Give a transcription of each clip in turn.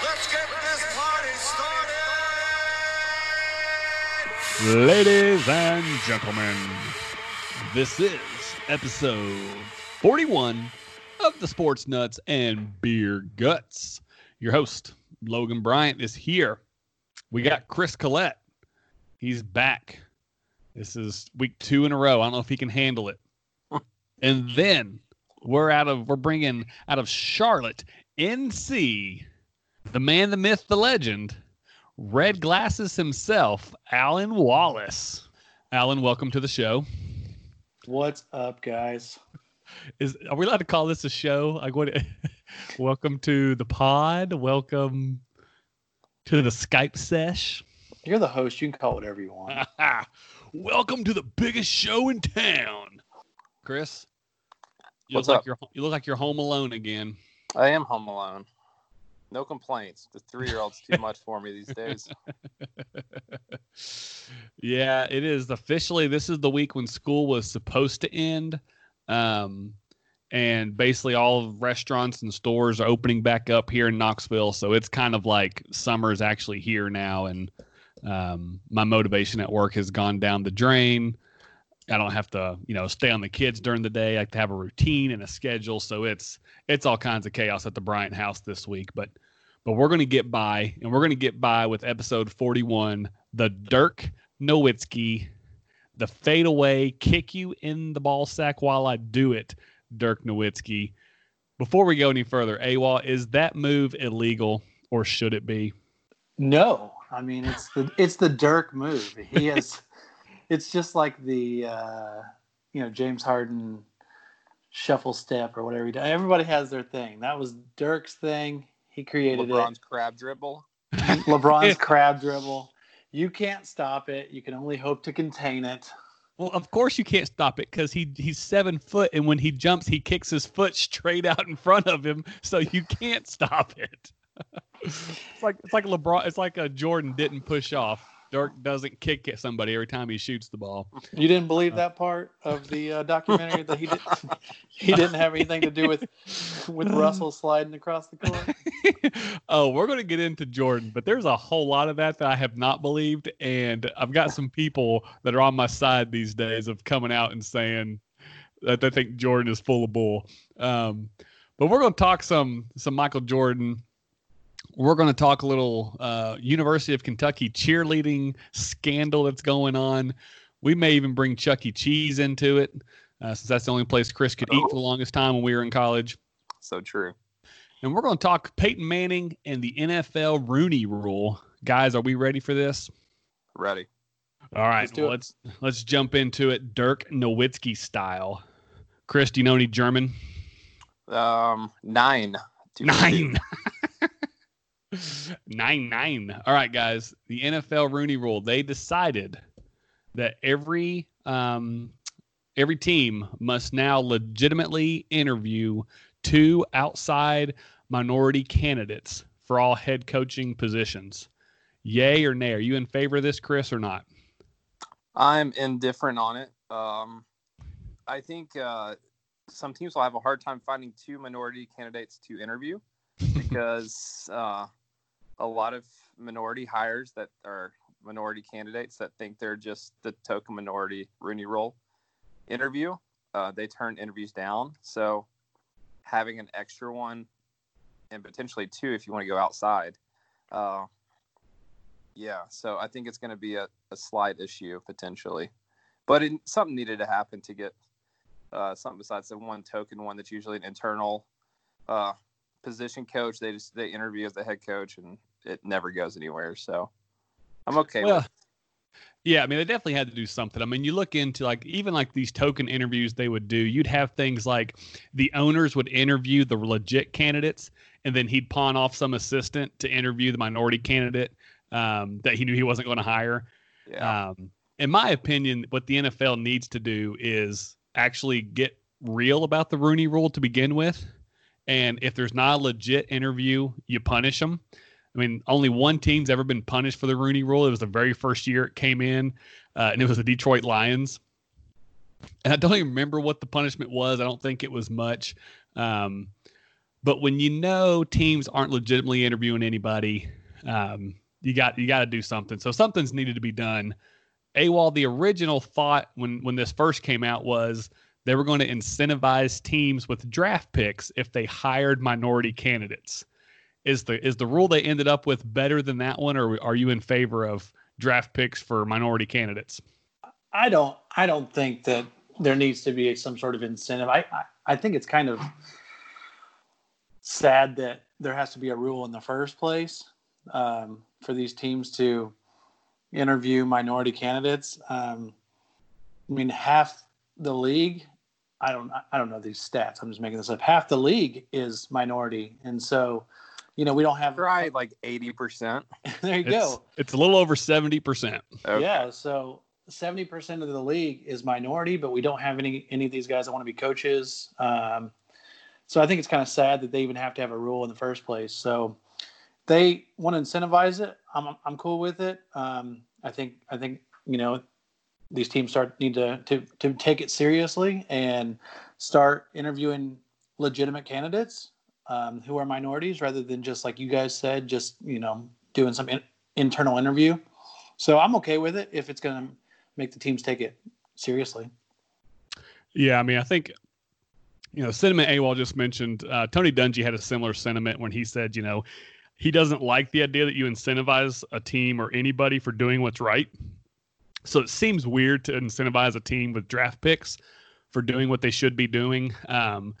Let's get this party started. Ladies and gentlemen, this is episode 41 of the Sports Nuts and Beer Guts. Your host, Logan Bryant, is here. We got Chris Collette. He's back. This is week two in a row. I don't know if he can handle it. and then we're out of we're bringing out of Charlotte, NC, the man, the myth, the legend, red glasses himself, Alan Wallace. Alan, welcome to the show. What's up, guys? Is are we allowed to call this a show? Like what? welcome to the pod. Welcome to the Skype sesh. You're the host. You can call it whatever you want. welcome to the biggest show in town, Chris. You What's look like up? you're you look like you're home alone again. I am home alone. No complaints. The three year old's too much for me these days. yeah, it is officially. This is the week when school was supposed to end, um, and basically all restaurants and stores are opening back up here in Knoxville. So it's kind of like summer is actually here now, and um, my motivation at work has gone down the drain. I don't have to, you know, stay on the kids during the day. I have to have a routine and a schedule. So it's it's all kinds of chaos at the Bryant house this week. But but we're gonna get by, and we're gonna get by with episode 41, the Dirk Nowitzki, the fadeaway, kick you in the ball sack while I do it, Dirk Nowitzki. Before we go any further, AWA, is that move illegal or should it be? No, I mean it's the it's the Dirk move. He has. It's just like the uh, you know James Harden shuffle step or whatever he does. Everybody has their thing. That was Dirk's thing. He created LeBron's crab dribble. LeBron's crab dribble. You can't stop it. You can only hope to contain it. Well, of course you can't stop it because he he's seven foot, and when he jumps, he kicks his foot straight out in front of him, so you can't stop it. it's like it's like LeBron. It's like a Jordan didn't push off. Dirk doesn't kick at somebody every time he shoots the ball. You didn't believe that part of the uh, documentary that he did, he didn't have anything to do with with Russell sliding across the court. oh, we're going to get into Jordan, but there's a whole lot of that that I have not believed, and I've got some people that are on my side these days of coming out and saying that they think Jordan is full of bull. Um, but we're going to talk some some Michael Jordan. We're going to talk a little uh, University of Kentucky cheerleading scandal that's going on. We may even bring Chuck E. Cheese into it, uh, since that's the only place Chris could eat for the longest time when we were in college. So true. And we're going to talk Peyton Manning and the NFL Rooney Rule. Guys, are we ready for this? Ready. All right, Let's well, let's let's jump into it, Dirk Nowitzki style. Chris, do you know any German? Um, nine. to Nine. nine nine. All right, guys. The NFL Rooney Rule. They decided that every um, every team must now legitimately interview two outside minority candidates for all head coaching positions. Yay or nay? Are you in favor of this, Chris, or not? I'm indifferent on it. Um, I think uh, some teams will have a hard time finding two minority candidates to interview because uh, a lot of minority hires that are minority candidates that think they're just the token minority Rooney Rule interview, uh, they turn interviews down. So having an extra one and potentially two if you want to go outside. Uh, yeah, so I think it's going to be a, a slight issue potentially, but it, something needed to happen to get uh, something besides the one token one that's usually an internal uh, position coach. They just they interview as the head coach and it never goes anywhere. So I'm okay Well, with. yeah, I mean, they definitely had to do something. I mean, you look into like even like these token interviews they would do, you'd have things like the owners would interview the legit candidates, and then he'd pawn off some assistant to interview the minority candidate um, that he knew he wasn't going to hire. Yeah, Um, in my opinion, what the NFL needs to do is actually get real about the Rooney Rule to begin with, and if there's not a legit interview, you punish them. I mean, only one team's ever been punished for the Rooney Rule. It was the very first year it came in, uh, and it was the Detroit Lions. And I don't even remember what the punishment was. I don't think it was much. Um, But when you know teams aren't legitimately interviewing anybody, um, you got you got to do something. So something's needed to be done. AWOL, the original thought when when this first came out was they were going to incentivize teams with draft picks if they hired minority candidates. Is the is the rule they ended up with better than that one, or are you in favor of draft picks for minority candidates? I don't. I don't think that there needs to be some sort of incentive. I. I, I think it's kind of sad that there has to be a rule in the first place um, for these teams to interview minority candidates. Um, I mean, half the league. I don't. I don't know these stats. I'm just making this up. Half the league is minority, and so, you know, we don't have. Right, like eighty percent. there you It's, go. it's a little over seventy percent. Yeah. So seventy percent of the league is minority, but we don't have any any of these guys that want to be coaches. Um, so I think it's kind of sad that they even have to have a rule in the first place. So they want to incentivize it. I'm I'm cool with it. Um, I think I think you know these teams start need to to to take it seriously and start interviewing legitimate candidates um, who are minorities rather than just like you guys said, just you know doing some in, internal interview. So I'm okay with it if it's going to make the teams take it seriously. Yeah, I mean, I think you know, sentiment AWOL just mentioned. Uh, Tony Dungy had a similar sentiment when he said, you know, he doesn't like the idea that you incentivize a team or anybody for doing what's right. So it seems weird to incentivize a team with draft picks for doing what they should be doing. Um,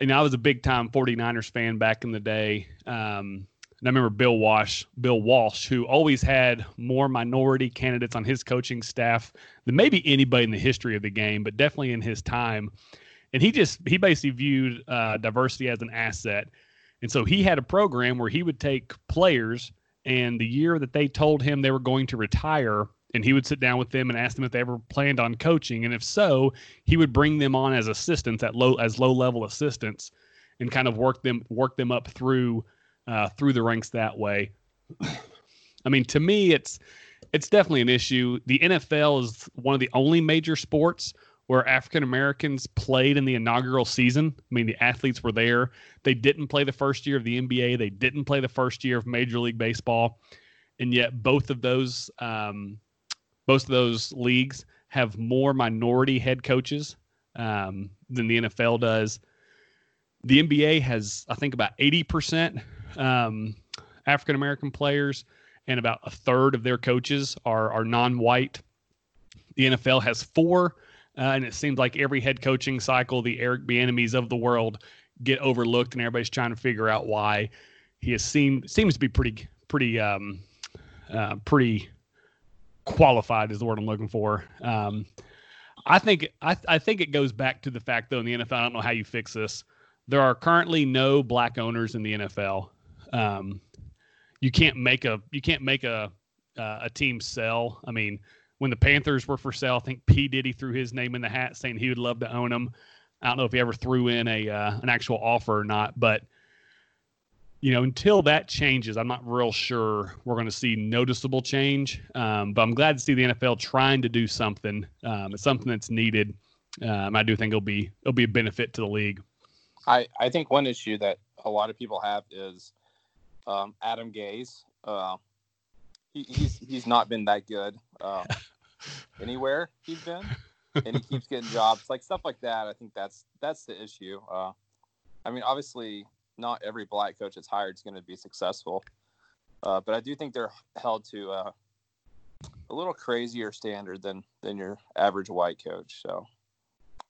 and I was a big time 49ers fan back in the day. Um, and I remember Bill Walsh, Bill Walsh, who always had more minority candidates on his coaching staff than maybe anybody in the history of the game, but definitely in his time. And he just he basically viewed uh, diversity as an asset. And so he had a program where he would take players and the year that they told him they were going to retire, and he would sit down with them and ask them if they ever planned on coaching. And if so, he would bring them on as assistants at low as low level assistants and kind of work them work them up through uh, through the ranks that way. I mean, to me, it's it's definitely an issue. The NFL is one of the only major sports where African Americans played in the inaugural season. I mean, the athletes were there. They didn't play the first year of the NBA. They didn't play the first year of Major League Baseball, and yet both of those um, both of those leagues have more minority head coaches um, than the NFL does. The NBA has, I think, about eighty percent um, African American players, and about a third of their coaches are are non-white. The NFL has four, uh, and it seems like every head coaching cycle, the Eric Bieniemys of the world get overlooked, and everybody's trying to figure out why. He has seen seems to be pretty pretty um, uh, pretty qualified is the word I'm looking for. Um, I think I, I think it goes back to the fact though in the NFL. I don't know how you fix this. There are currently no black owners in the NFL. Um, you can't make a you can't make a uh, a team sell. I mean, when the Panthers were for sale, I think P Diddy threw his name in the hat, saying he would love to own them. I don't know if he ever threw in a uh, an actual offer or not, but you know, until that changes, I'm not real sure we're going to see noticeable change. Um, but I'm glad to see the NFL trying to do something. Um, it's something that's needed. Um, I do think it'll be it'll be a benefit to the league. I, I think one issue that a lot of people have is um, Adam Gase. Uh, he, he's he's not been that good uh, anywhere he's been, and he keeps getting jobs like stuff like that. I think that's that's the issue. Uh, I mean, obviously, not every black coach that's hired is going to be successful, uh, but I do think they're held to uh, a little crazier standard than than your average white coach. So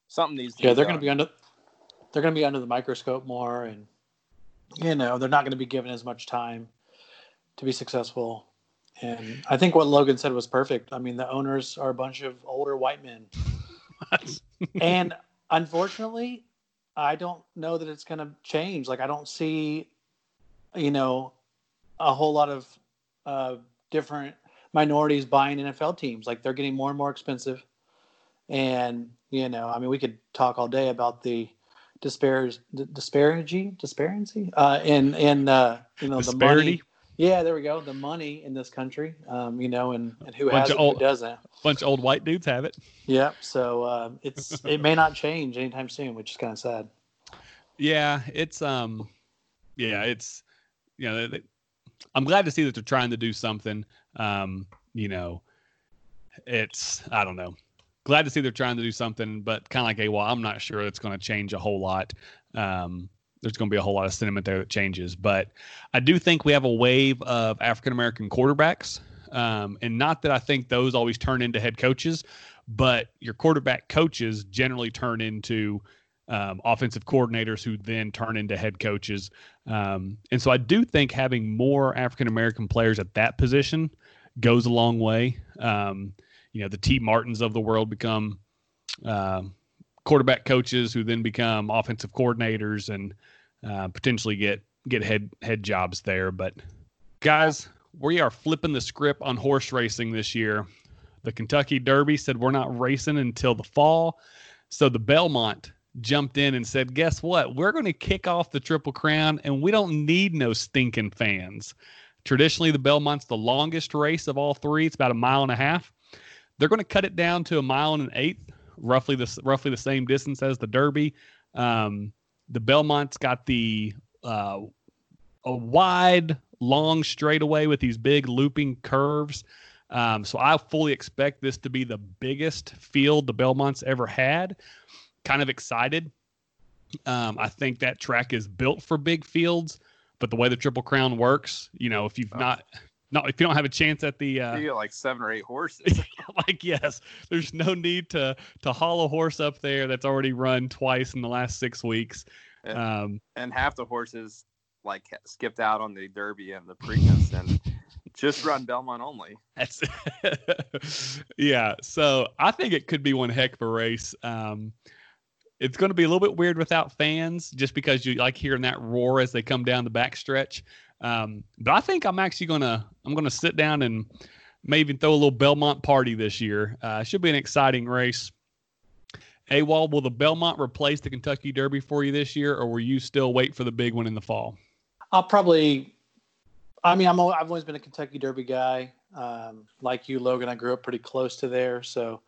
something needs to Yeah, be they're going to be under they're going to be under the microscope more, and you know they're not going to be given as much time to be successful. And I think what Logan said was perfect. I mean, the owners are a bunch of older white men, and unfortunately, I don't know that it's going to change. Like, I don't see, you know, a whole lot of uh, different minorities buying NFL teams. Like, they're getting more and more expensive. And, you know, I mean, we could talk all day about the disparage, disparity, disparity, uh, and, and, uh, you know, the Disparity? money. Yeah, there we go. The money in this country, um, you know, and, and who Bunch has it, old- who doesn't. bunch of old white dudes have it. Yep. So uh, it's it may not change anytime soon, which is kind of sad. Yeah, it's um, yeah, it's you know, they, I'm glad to see that they're trying to do something. Um, you know, it's I don't know, glad to see they're trying to do something, but kind of like, hey, well, I'm not sure it's going to change a whole lot. Um, there's going to be a whole lot of sentiment there that changes, but I do think we have a wave of African American quarterbacks. Um, and not that I think those always turn into head coaches, but your quarterback coaches generally turn into um, offensive coordinators who then turn into head coaches. Um, and so I do think having more African American players at that position goes a long way. Um, you know, the Tee Martins of the world become uh, quarterback coaches who then become offensive coordinators and uh, potentially get get head head jobs there. But guys, we are flipping the script on horse racing this year. The Kentucky Derby said we're not racing until the fall. So the Belmont jumped in and said, Guess what? We're going to kick off the Triple Crown and we don't need no stinking fans. Traditionally, the Belmont's the longest race of all three. It's about a mile and a half. They're going to cut it down to a mile and an eighth, roughly the roughly the same distance as the Derby. Um, the Belmont's got the uh, a wide, long straightaway with these big looping curves. Um, so I fully expect this to be the biggest field the Belmont's ever had. Kind of excited. Um, I think that track is built for big fields, but the way the Triple Crown works, you know, if you've Oh. not, not if you don't have a chance at the, uh, You get like seven or eight horses. like yes, there's no need to to haul a horse up there that's already run twice in the last six weeks. Yeah. Um, and half the horses like skipped out on the Derby and the Preakness and just run Belmont only. That's yeah. So I think it could be one heck of a race. Um, it's going to be a little bit weird without fans, just because you like hearing that roar as they come down the backstretch. Um, but I think I'm actually gonna I'm gonna sit down and maybe throw a little Belmont party this year. Uh, should be an exciting race. AWOL, will the Belmont replace the Kentucky Derby for you this year, or will you still wait for the big one in the fall? I'll probably. I mean, I'm. I've always been a Kentucky Derby guy. Um, like you, Logan, I grew up pretty close to there, so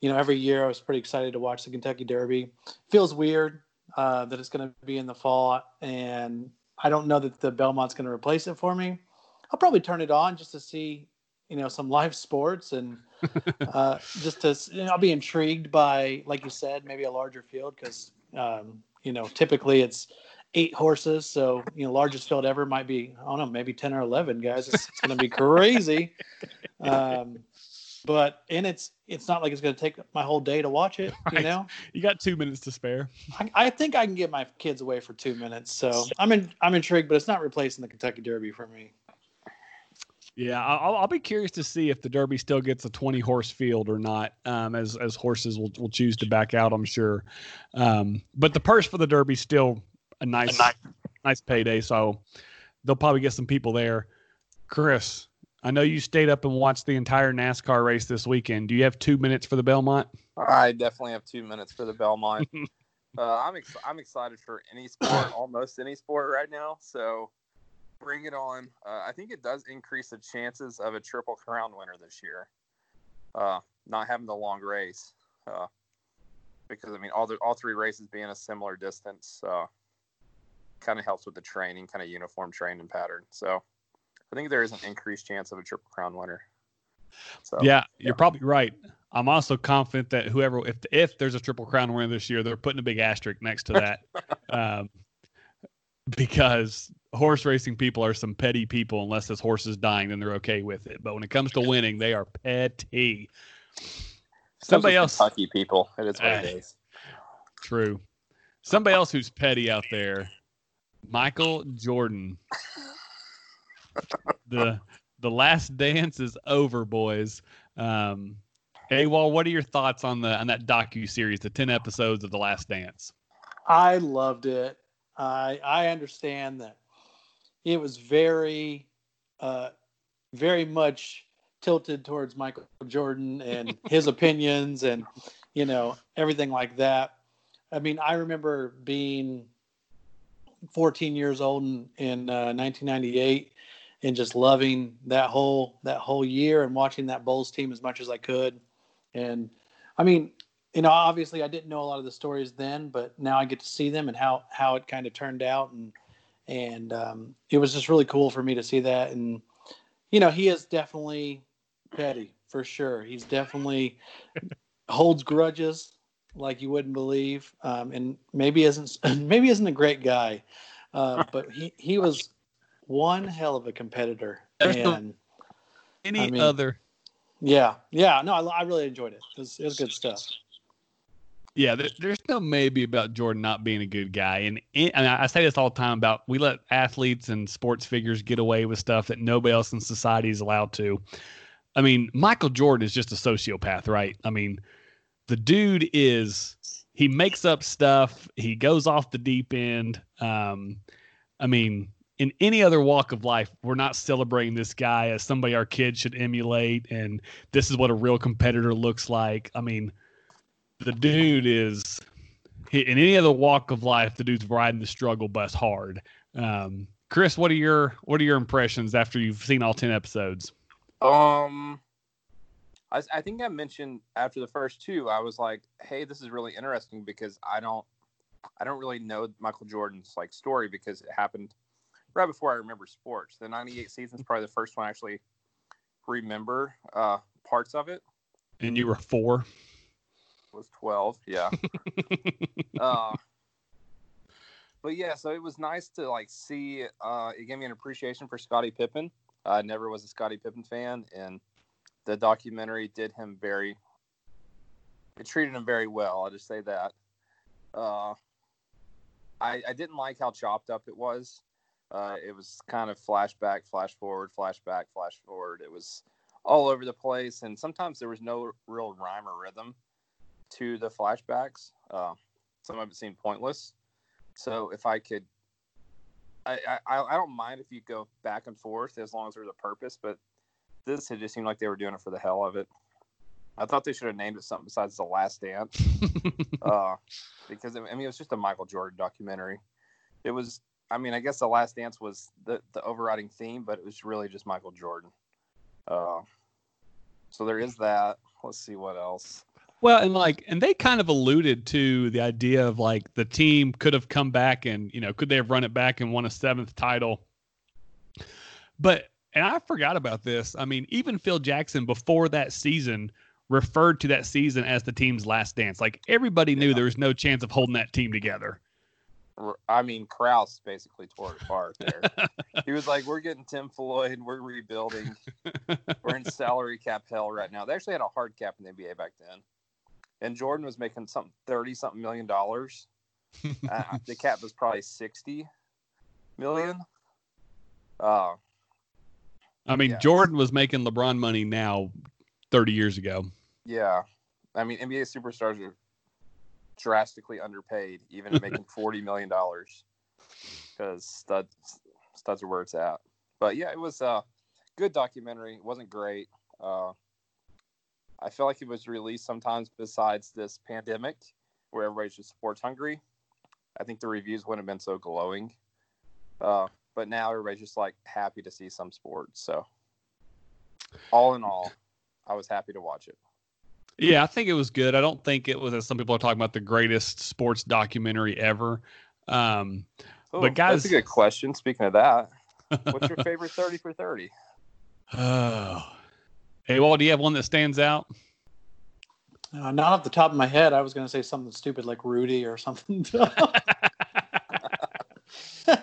you know, every year I was pretty excited to watch the Kentucky Derby. Feels weird uh, that it's going to be in the fall, and I don't know that the Belmont's going to replace it for me. I'll probably turn it on just to see, you know, some live sports and uh, just to. You know, I'll be intrigued by, like you said, maybe a larger field because um, you know typically it's eight horses. So, you know, largest field ever might be, I don't know, maybe 10 or 11 guys. It's, it's going to be crazy. Um, but, and it's, it's not like it's going to take my whole day to watch it, you know? You got two minutes to spare. I, I think I can get my kids away for two minutes. So I'm in, I'm intrigued, but it's not replacing the Kentucky Derby for me. Yeah, I- I'll, I'll be curious to see if the Derby still gets a 20 horse field or not, um, as as horses will, will choose to back out. I'm sure, um, but the purse for the Derby still a nice nice payday, so they'll probably get some people there. Chris, I know you stayed up and watched the entire NASCAR race this weekend. Do you have two minutes for the Belmont? I definitely have two minutes for the Belmont. uh, I'm ex- I'm excited for any sport, almost any sport right now. So bring it on. Uh, I think it does increase the chances of a triple crown winner this year. Uh, not having the long race, uh, because I mean all the all three races being a similar distance, uh, kind of helps with the training, kind of uniform training pattern. So I think there is an increased chance of a triple crown winner. So Yeah, you're probably right. I'm also confident that whoever, if if there's a triple crown winner this year, they're putting a big asterisk next to that, um, because horse racing people are some petty people. Unless this horse is dying, then they're okay with it. But when it comes to winning, they are petty. Somebody else, Kentucky people. It is what it Eh. is. true. Somebody else who's petty out there, Michael Jordan. the The Last Dance is over, boys. Um, Wall. what are your thoughts on the on that docu series, the ten episodes of The Last Dance? I loved it. I I understand that it was very, uh, very much tilted towards Michael Jordan and his opinions and you know everything like that. I mean, I remember being 14 years old in, in uh, 1998 and just loving that whole that whole year and watching that Bulls team as much as I could. And I mean, you know, obviously I didn't know a lot of the stories then, but now I get to see them and how how it kind of turned out, and and um, it was just really cool for me to see that. And you know, he is definitely petty for sure. He's definitely holds grudges like you wouldn't believe, um, and maybe isn't maybe isn't a great guy, uh, but he he was one hell of a competitor. And Any I mean- other? yeah, yeah, no, I, I really enjoyed it. It was, it was good stuff. Yeah, there, there's no maybe about Jordan not being a good guy, and, and I I say this all the time about we let athletes and sports figures get away with stuff that nobody else in society is allowed to. I mean, Michael Jordan is just a sociopath, right? I mean, the dude is he makes up stuff, he goes off the deep end. Um, I mean, in any other walk of life, we're not celebrating this guy as somebody our kids should emulate, and this is what a real competitor looks like. I mean, the dude is in any other walk of life, the dude's riding the struggle bus hard. Um, Chris, what are your what are your impressions after you've seen all ten episodes? Um, I, I think I mentioned after the first two, I was like, "Hey, this is really interesting because I don't, I don't really know Michael Jordan's like story because it happened right before I remember sports. The '98 season is probably the first one I actually remember uh, parts of it. And you were four. Was 12, yeah. uh, but yeah, so it was nice to like see. Uh, it gave me an appreciation for Scottie Pippen. I never was a Scottie Pippen fan, and the documentary did him very. It treated him very well. I'll just say that. Uh, I I didn't like how chopped up it was. Uh, it was kind of flashback, flash forward, flashback, flash forward. It was all over the place, and sometimes there was no real rhyme or rhythm to the flashbacks. Uh, some of it seemed pointless. So if I could, I, I I don't mind if you go back and forth as long as there's a purpose. But this had just seemed like they were doing it for the hell of it. I thought they should have named it something besides The Last Dance, uh, because I mean it was just a Michael Jordan documentary. It was, I mean, I guess The Last Dance was the the overriding theme, but it was really just Michael Jordan. Uh, so there is that. Let's see what else. Well, and like, and they kind of alluded to the idea of like the team could have come back and you know could they have run it back and won a seventh title? But and I forgot about this. I mean, even Phil Jackson before that season referred to that season as the team's last dance. Like everybody knew Yeah. there was no chance of holding that team together. I mean, Krause basically tore it apart there. he was like, "We're getting Tim Floyd. We're rebuilding. We're in salary cap hell right now." They actually had a hard cap in the NBA back then, and Jordan was making something thirty something million dollars. uh, the cap was probably sixty million. Uh, I mean, Yeah. Jordan was making LeBron money now 30 years ago. yeah, I mean, NBA superstars are drastically underpaid, even making forty million dollars, because studs studs are where it's at. But yeah, it was a good documentary. It wasn't great. Uh, I feel like it was released sometimes besides this pandemic, where everybody's just sports hungry. I think the reviews wouldn't have been so glowing. Uh, but now everybody's just like happy to see some sports. So, all in all, I was happy to watch it. Yeah, I think it was good. I don't think it was, as some people are talking about, the greatest sports documentary ever. Um, Oh, But guys- that's a good question. Speaking of that, what's your favorite thirty for thirty? oh. Hey, Walt, do you have one that stands out? Uh, not off the top of my head. I was going to say something stupid like Rudy or something. I- Who's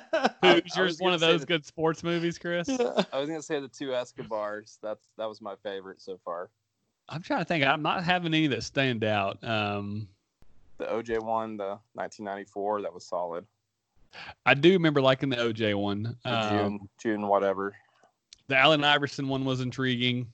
I yours was one of those the- good sports movies, Chris? I was gonna say the two Escobars. That's that was my favorite so far. I'm trying to think. I'm not having any that stand out. Um, The OJ one, the 1994, that was solid. I do remember liking the OJ one. Um, June, June, whatever. the Allen Iverson one was intriguing.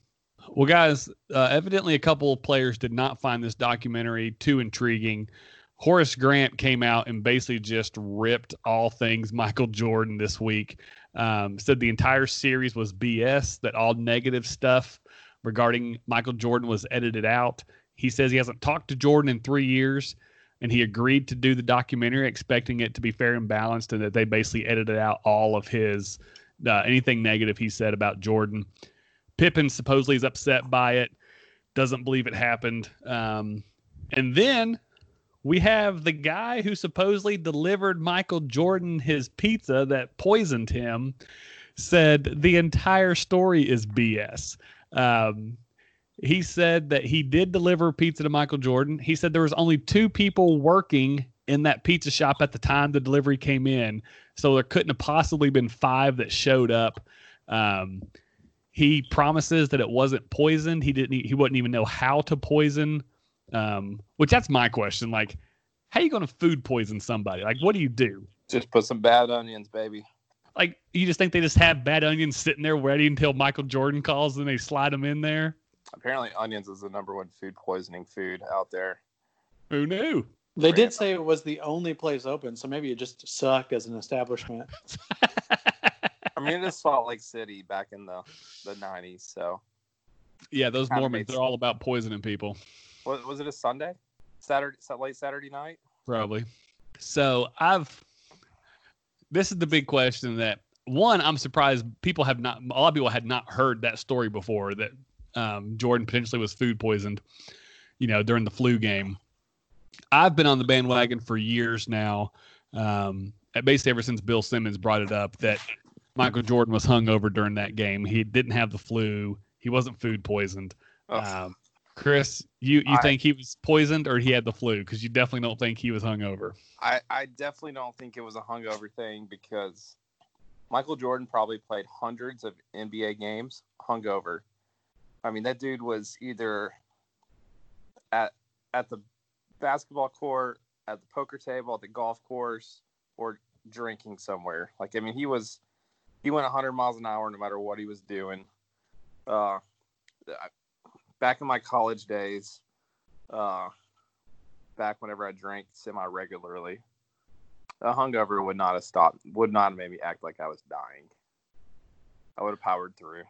Well, guys, uh, evidently a couple of players did not find this documentary too intriguing. Horace Grant came out and basically just ripped all things Michael Jordan this week. Um, said the entire series was BS, that all negative stuff regarding Michael Jordan was edited out. He says he hasn't talked to Jordan in three years, and he agreed to do the documentary, expecting it to be fair and balanced, and that they basically edited out all of his uh, anything negative he said about Jordan. Pippen supposedly is upset by it, doesn't believe it happened. Um, And then we have the guy who supposedly delivered Michael Jordan his pizza that poisoned him said the entire story is BS. Um, he said that he did deliver pizza to Michael Jordan. He said there was only two people working in that pizza shop at the time the delivery came in, so there couldn't have possibly been five that showed up. Um, he promises that it wasn't poisoned. He didn't. He wouldn't even know how to poison. Um, which that's my question. Like, how you going to food poison somebody? Like, what do you do? Just put some bad onions, baby. Like, you just think they just have bad onions sitting there ready until Michael Jordan calls and they slide them in there? Apparently, onions is the number one food poisoning food out there. Who knew? They Bring did say it was the only place open, so maybe it just sucked as an establishment. I mean, it is Salt Lake City back in the the '90s. So, yeah, those Kinda Mormons, they're all about poisoning people. was, was it a Sunday, Saturday, late Saturday night? Probably. So I've. This is the big question that one I'm surprised people have not. A lot of people had not heard that story before that um, Jordan potentially was food poisoned. You know, during the flu game. I've been on the bandwagon for years now. Um, at basically ever since Bill Simmons brought it up that Michael Jordan was hungover during that game. He didn't have the flu. He wasn't food poisoned. Ugh. Um, Chris, you you I- think he was poisoned or he had the flu? Because you definitely don't think he was hungover. I, I definitely don't think it was a hungover thing because Michael Jordan probably played hundreds of NBA games hungover. I mean, that dude was either at at the basketball court, at the poker table, at the golf course, or drinking somewhere. Like, I mean, he was he went 100 miles an hour no matter what he was doing. Uh, I- back in my college days, uh, back whenever I drank semi regularly, a hungover would not have stopped, would not have made me act like I was dying. I would have powered through.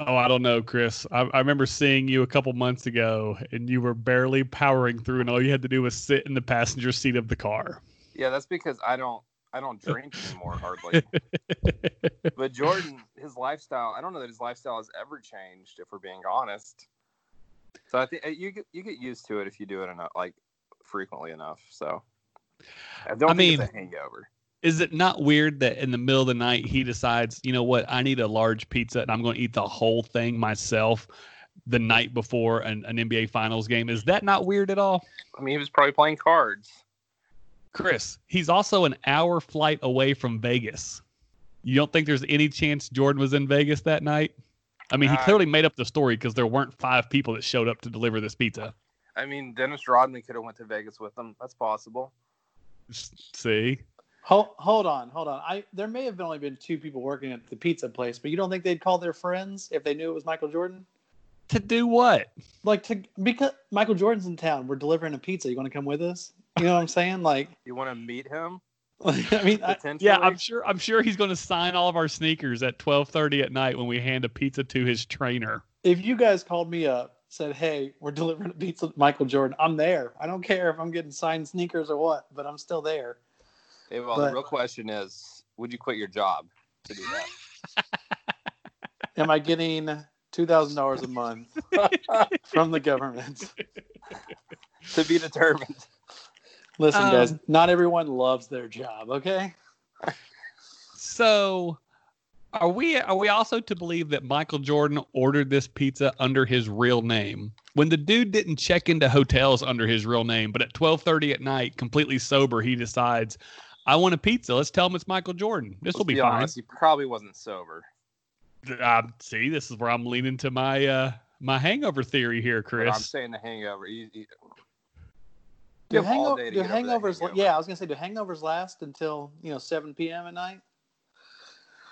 Oh, I don't know, Chris. I, I remember seeing you a couple months ago, and you were barely powering through, and all you had to do was sit in the passenger seat of the car. Yeah, that's because I don't I don't drink anymore hardly. but Jordan, his lifestyle, I don't know that his lifestyle has ever changed if we're being honest. So I think uh, you get you get used to it if you do it enough like frequently enough. So I don't I think mean- it's a hangover. Is it not weird that in the middle of the night he decides, you know what, I need a large pizza and I'm going to eat the whole thing myself the night before an, an NBA Finals game? Is that not weird at all? I mean, he was probably playing cards. Chris, he's also an hour flight away from Vegas. You don't think there's any chance Jordan was in Vegas that night? I mean, he Uh, clearly made up the story because there weren't five people that showed up to deliver this pizza. I mean, Dennis Rodman could have went to Vegas with them. That's possible. See? Hold, hold on, hold on. I there may have only been two people working at the pizza place, but you don't think they'd call their friends if they knew it was Michael Jordan? To do what? Like to because Michael Jordan's in town, we're delivering a pizza. You want to come with us? You know what I'm saying? Like, You want to meet him? I mean, I, Yeah, I'm sure. I'm sure he's going to sign all of our sneakers at 12:30 at night when we hand a pizza to his trainer. if you guys called me up, said, "Hey, we're delivering a pizza to Michael Jordan," I'm there. I don't care if I'm getting signed sneakers or what, but I'm still there. Hey, well, but- the real question is, would you quit your job to do that? Am I getting two thousand dollars a month from the government? to be determined. Listen, guys, Um, not everyone loves their job. Okay. So, are we are we also to believe that Michael Jordan ordered this pizza under his real name when the dude didn't check into hotels under his real name, but at 12:30 at night, completely sober, he decides, "I want a pizza. Let's tell him it's Michael Jordan. This will be, be fine." honest, he probably wasn't sober. Uh, see, this is where I'm leaning to my uh my hangover theory here, But I'm saying the hangover. He, he, Do, you have all day to do get over that hangovers? hangover. Yeah, I was gonna say, do hangovers last until you know 7 p.m. at night?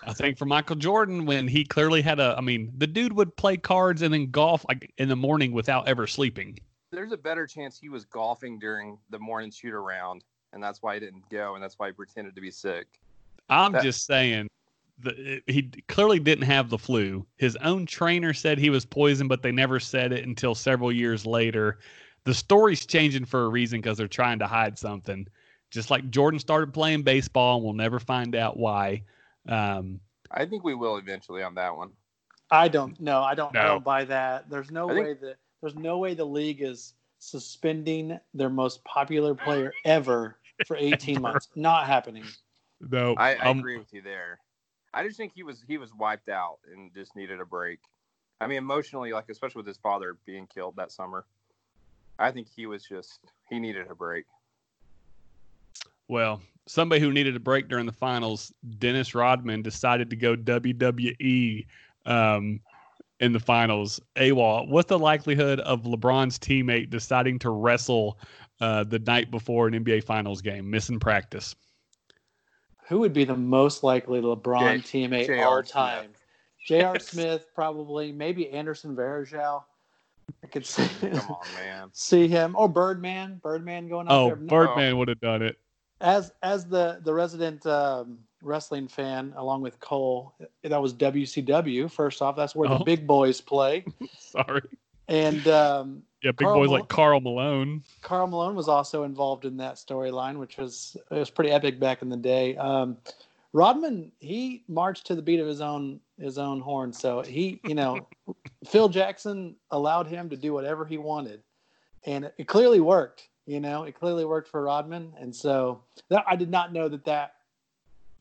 I think for Michael Jordan, when he clearly had a, I mean, the dude would play cards and then golf like in the morning without ever sleeping. There's a better chance he was golfing during the morning shoot around, and that's why he didn't go, and that's why he pretended to be sick. I'm That- just saying that he clearly didn't have the flu. His own trainer said he was poisoned, but they never said it until several years later. The story's changing for a reason because they're trying to hide something. Just like Jordan started playing baseball, and we'll never find out why. Um, I think we will eventually on that one. I don't. know. I don't. I No. don't buy that. There's no I think- way that there's no way the league is suspending their most popular player ever for 18 months. Not happening. No, I, I um, agree with you there. I just think he was he was wiped out and just needed a break. I mean, emotionally, like especially with his father being killed that summer, I think he was just he needed a break. Well, somebody who needed a break during the finals, Dennis Rodman, decided to go WWE um, in the finals. AWOL, what's the likelihood of LeBron's teammate deciding to wrestle uh, the night before an NBA Finals game, missing practice? Who would be the most likely LeBron J- teammate J.R. all time? J.R. Smith, probably. Maybe Anderson Varejao. I could see, Come on, man. see him. Or Birdman. Birdman going out Oh, there. Birdman would have done it. as as the the resident um, wrestling fan along with Cole, that was WCW. First off, that's where Oh. the big boys play, Sorry. and um, Yeah, big Karl boys Malone. like Karl Malone. Karl Malone was also involved in that storyline, which was it was pretty epic back in the day. Um, Rodman he marched to the beat of his own his own horn, so he you know Phil Jackson allowed him to do whatever he wanted, and it, it clearly worked. You know, it clearly worked for Rodman, and so that I did not know that that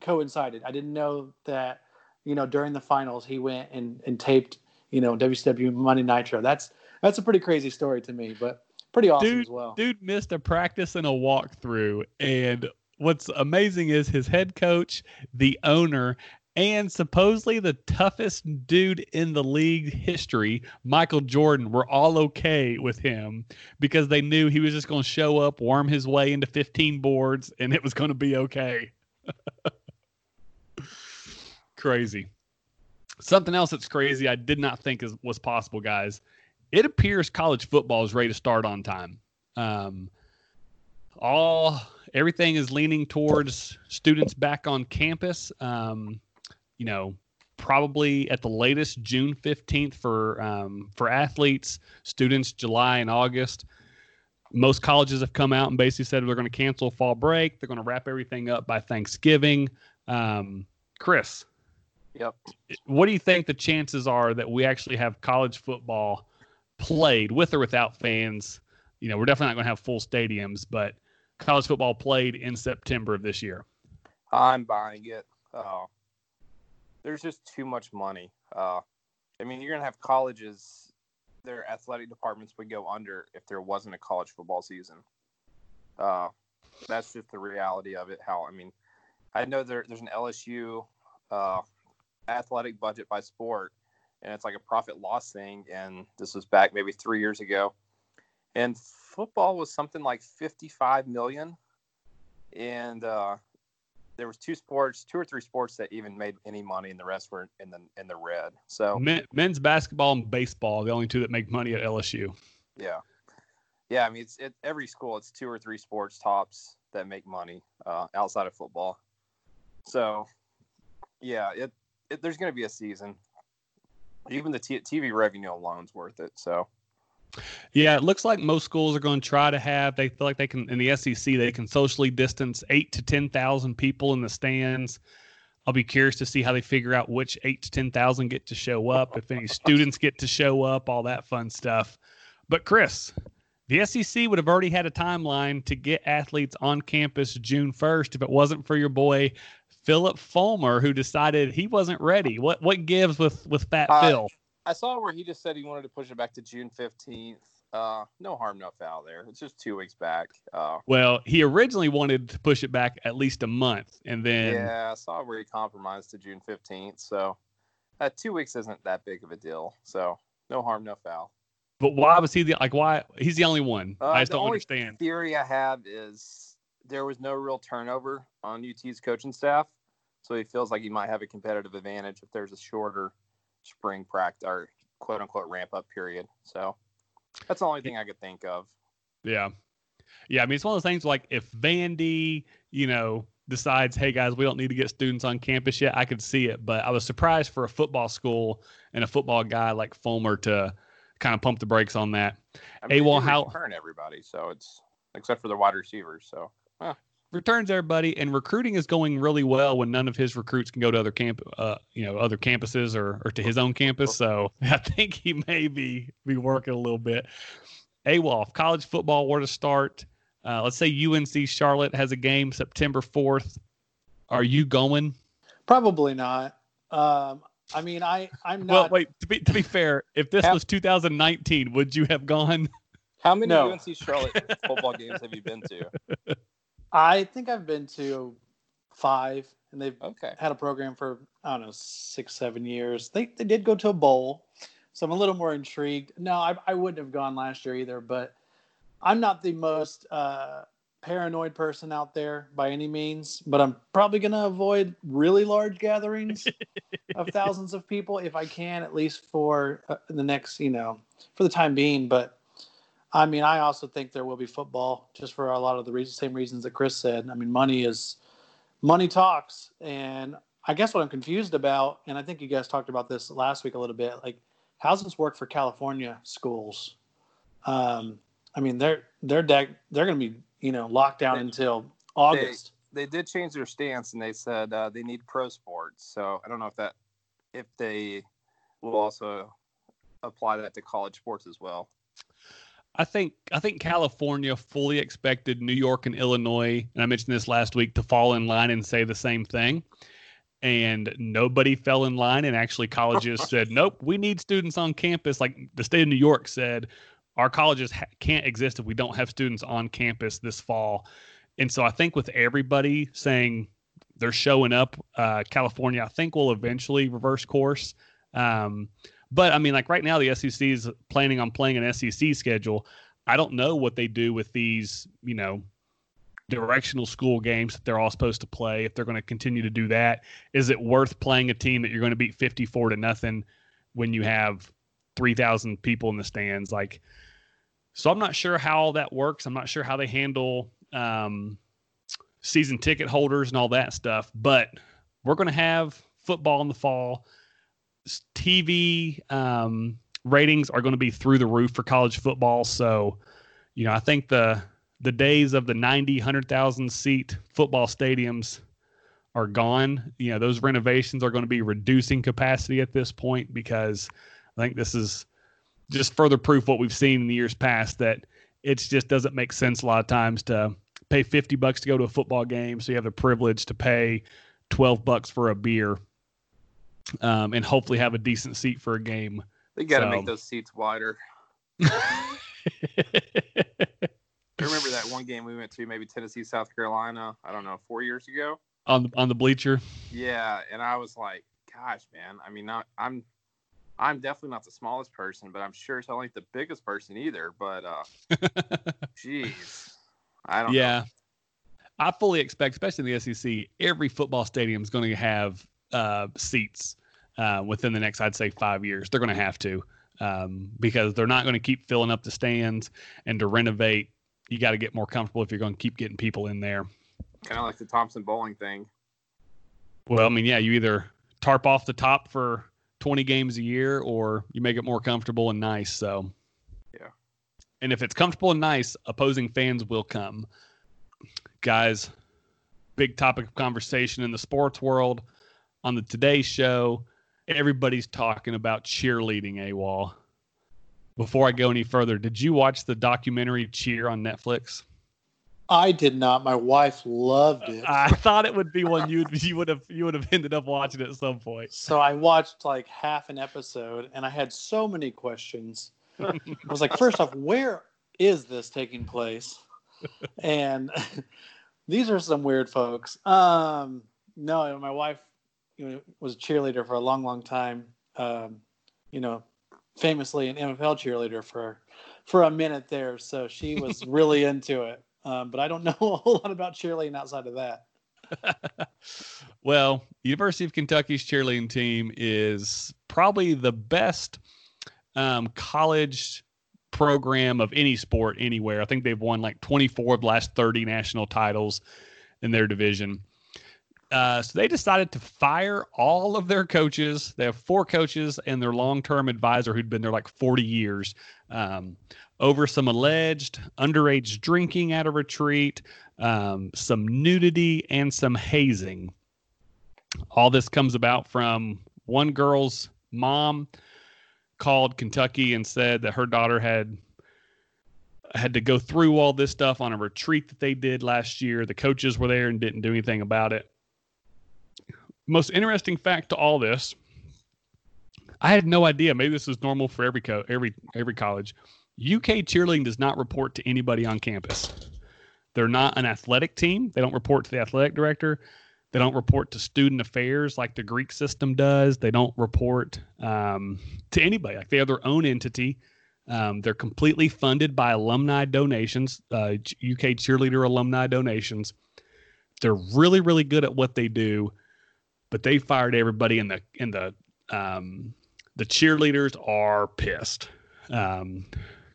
coincided. I didn't know that you know during the finals he went and and taped you know WCW Monday Nitro. That's that's a pretty crazy story to me, but pretty awesome as well. Dude missed a practice and a walkthrough. And what's amazing is his head coach, the owner, and supposedly the toughest dude in the league history, Michael Jordan, were all okay with him because they knew he was just going to show up, worm his way into 15 boards, and it was going to be okay. crazy. Something else that's crazy I did not think is, was possible, guys. It appears college football is ready to start on time. Um, all everything is leaning towards students back on campus. Um, you know, probably at the latest June fifteenth for um, for athletes, students July and August. Most colleges have come out and basically said they're going to cancel fall break. They're going to wrap everything up by Thanksgiving. Um, Chris, Yep. what do you think the chances are that we actually have college football played with or without fans? You know, we're definitely not going to have full stadiums, but college football played in September of this year. I'm buying it. Uh, there's just too much money. Uh, I mean, you're gonna have colleges; their athletic departments would go under if there wasn't a college football season. Uh, that's just the reality of it. How I mean, I know there, there's an LSU uh, athletic budget by sport, and it's like a profit loss thing. And this was back maybe three years ago, and football was something like 55 million, and uh, there was two sports, two or three sports that even made any money, and the rest were in the in the red. So Men, men's basketball and baseball, the only two that make money at LSU. yeah, yeah. I mean, it's it, every school. It's two or three sports tops that make money uh, outside of football. So yeah, it, it there's going to be a season. Even the t- TV revenue alone's worth it. So Yeah, it looks like most schools are going to try to have. They feel like they can in the SEC they can socially distance eight to ten thousand people in the stands. I'll be curious to see how they figure out which eight to ten thousand get to show up, if any students get to show up, all that fun stuff. But Chris, the SEC would have already had a timeline to get athletes on campus June first if it wasn't for your boy Phillip Fulmer, who decided he wasn't ready. What what gives with with Fat Uh, Phil? I saw where he just said he wanted to push it back to June fifteenth. Uh, no harm, no foul there. It's just two weeks back. Uh, Well, he originally wanted to push it back at least a month, and then yeah, I saw where he compromised to June fifteenth. So uh, two weeks isn't that big of a deal. So no harm, no foul. But why was he the like? Why he's the only one? Uh, I just the don't only understand. Theory I have is there was no real turnover on UT's coaching staff, so he feels like he might have a competitive advantage if there's a shorter spring practice or quote unquote ramp up period. So that's the only thing I could think of. Yeah, yeah. I mean, it's one of those things like if Vandy, you know, decides, hey guys, we don't need to get students on campus yet, I could see it. But I was surprised for a football school and a football guy like Fulmer to kind of pump the brakes on that. I they well, how- return everybody? So it's except for the wide receivers. So Returns everybody, and recruiting is going really well when none of his recruits can go to other camp, uh, you know, other campuses or or to his own campus. So I think he may be be working a little bit. AWOL, if college football were to start, uh, let's say UNC Charlotte has a game September 4th. Are you going? Probably not. Um, I mean, I I'm not. Well, wait, to be, to be fair, if this Have- was 2019, would you have gone? How many No. UNC Charlotte football games have you been to? I think I've been to five, and they've Okay. had a program for I don't know six, seven years. They they did go to a bowl, so I'm a little more intrigued. No, I I wouldn't have gone last year either, but I'm not the most uh, paranoid person out there by any means. But I'm probably gonna avoid really large gatherings of thousands of people if I can, at least for uh, the next you know for the time being. But I mean, I also think there will be football, just for a lot of the reasons, same reasons that Chris said. I mean, money is money talks, and I guess what I'm confused about, and I think you guys talked about this last week a little bit, like how's this work for California schools? Um, I mean, they're they're de- they're going to be you know locked down They- until August. They did change their stance and they said uh, they need pro sports. So I don't know if that if they will also apply that to college sports as well. I think I think California fully expected New York and Illinois, and I mentioned this last week, to fall in line and say the same thing. And nobody fell in line, and actually colleges said, "Nope, we need students on campus." Like the state of New York said, our colleges ha- can't exist if we don't have students on campus this fall. And so I think with everybody saying they're showing up, uh, California, I think will eventually reverse course. Um, but I mean, like right now, the SEC is planning on playing an SEC schedule. I don't know what they do with these, you know, directional school games that they're all supposed to play. If they're going to continue to do that, is it worth playing a team that you're going to beat 54 to nothing when you have 3,000 people in the stands? Like, so I'm not sure how all that works. I'm not sure how they handle um, season ticket holders and all that stuff. But we're going to have football in the fall. TV um, ratings are going to be through the roof for college football. So, you know, I think the the days of the 90, 100,000 seat football stadiums are gone. You know, those renovations are going to be reducing capacity at this point because I think this is just further proof what we've seen in the years past that it just doesn't make sense a lot of times to pay 50 bucks to go to a football game so you have the privilege to pay 12 bucks for a beer um, and hopefully have a decent seat for a game They got to So- make those seats wider. I remember that one game we went to, maybe Tennessee, South Carolina. I don't know, four years ago. on the on the bleacher. Yeah, and I was like, "Gosh, man! I mean, not I'm, I'm definitely not the smallest person, but I'm sure it's not the biggest person either. But uh, jeez, I don't. know. yeah, I fully expect, especially in the SEC, every football stadium is going to have uh, seats uh, within the next, I'd say, five years. They're going to have to um, because they're not going to keep filling up the stands, and to renovate, you got to get more comfortable if you're going to keep getting people in there. kind of like the Thompson-Boling thing. Well, I mean, yeah, you either tarp off the top for 20 games a year or you make it more comfortable and nice. So, Yeah. And if it's comfortable and nice, opposing fans will come. Guys, big topic of conversation in the sports world. On the Today Show, everybody's talking about cheerleading AWOL. Before I go any further, did you watch the documentary Cheer on Netflix? I did not. My wife loved it. I thought it would be one you you would have you would have ended up watching at some point. So I watched like half an episode and I had so many questions. I was like, first off, where is this taking place? And these are some weird folks. Um, no, my wife you know, was a cheerleader for a long, long time. Um, you know, famously an NFL cheerleader for for a minute there. So she was really into it. Um, but I don't know a whole lot about cheerleading outside of that. well, University of Kentucky's cheerleading team is probably the best um, college program of any sport anywhere. I think they've won like 24 of the last 30 national titles in their division. Uh, so they decided to fire all of their coaches. They have four coaches and their long-term advisor who'd been there like 40 years um, over some alleged underage drinking at a retreat, um, some nudity, and some hazing. All this comes about from one girl's mom called Kentucky and said that her daughter had had to go through all this stuff on a retreat that they did last year. The coaches were there and didn't do anything about it. Most interesting fact to all this, I had no idea. Maybe this is normal for every co- every every college. UK cheerleading does not report to anybody on campus. They're not an athletic team. They don't report to the athletic director. They don't report to student affairs like the Greek system does. They don't report um, to anybody. Like they have their own entity. Um, they're completely funded by alumni donations, uh, UK cheerleader alumni donations. They're really, really good at what they do, but they fired everybody, and the in the um, the cheerleaders are pissed. Um,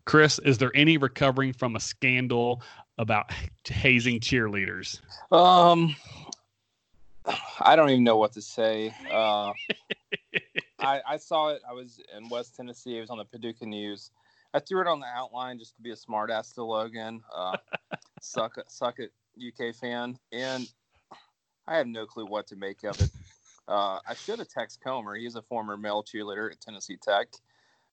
Chris, is there any recovering from a scandal about hazing cheerleaders? Um, I don't even know what to say. Uh, I, I saw it. I was in West Tennessee. It was on the Paducah News. I threw it on the outline just to be a smartass to Logan. Uh, suck, suck it, UK fan. And I have no clue what to make of it. Uh, I should have texted Comer. He's a former male cheerleader at Tennessee Tech,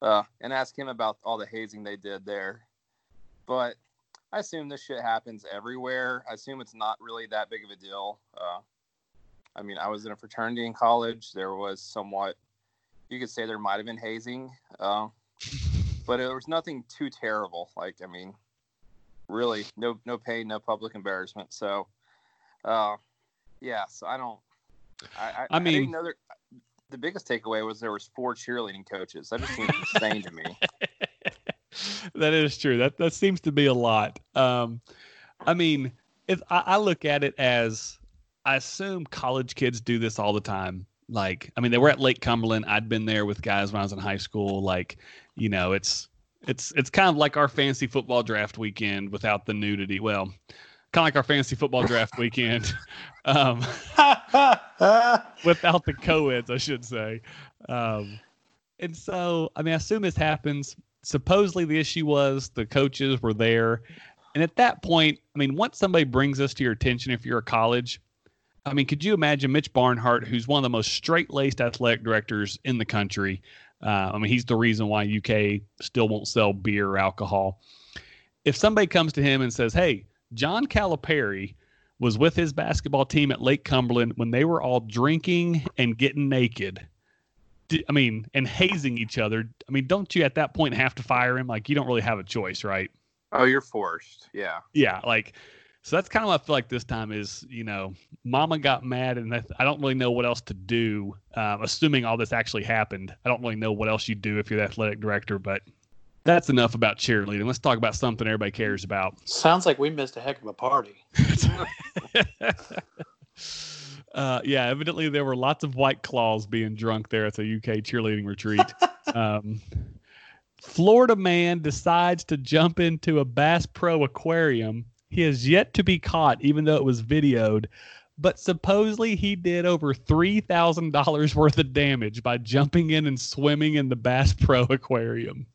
uh, and ask him about all the hazing they did there. But I assume this shit happens everywhere. I assume it's not really that big of a deal. Uh, I mean, I was in a fraternity in college. There was somewhat, you could say there might have been hazing, uh, but it was nothing too terrible. Like, I mean, really, no no pain, no public embarrassment. So, uh, yeah. So I don't. I I, I mean- didn't know there, the biggest takeaway was there was four cheerleading coaches. That just seems insane to me. that is true. That that seems to be a lot. Um, I mean, if I, I look at it as, I assume college kids do this all the time. Like, I mean, they were at Lake Cumberland. I'd been there with guys when I was in high school. Like, you know, it's it's it's kind of like our fancy football draft weekend without the nudity. Well, kind of like our fantasy football draft weekend um, without the co-eds, I should say. Um, and so, I mean, I assume this happens. Supposedly, the issue was the coaches were there, and at that point, I mean, once somebody brings this to your attention, if you're a college, I mean, could you imagine Mitch Barnhart, who's one of the most straight-laced athletic directors in the country? Uh, I mean, he's the reason why UK still won't sell beer or alcohol. If somebody comes to him and says, "Hey, John Calipari was with his basketball team at Lake Cumberland when they were all drinking and getting naked," I mean, and hazing each other. I mean, don't you at that point have to fire him? Like, you don't really have a choice, right? Oh, you're forced. Yeah. Yeah, like so that's kind of what I feel like this time is, you know, Mama got mad, and I don't really know what else to do. Um, assuming all this actually happened, I don't really know what else you do if you're the athletic director. But that's enough about cheerleading. Let's talk about something everybody cares about. Sounds like we missed a heck of a party. uh, yeah, evidently there were lots of white claws being drunk there at the UK cheerleading retreat. um, Florida man decides to jump into a Bass Pro aquarium. He has yet to be caught, even though it was videoed. But supposedly he did over three thousand dollars worth of damage by jumping in and swimming in the Bass Pro aquarium.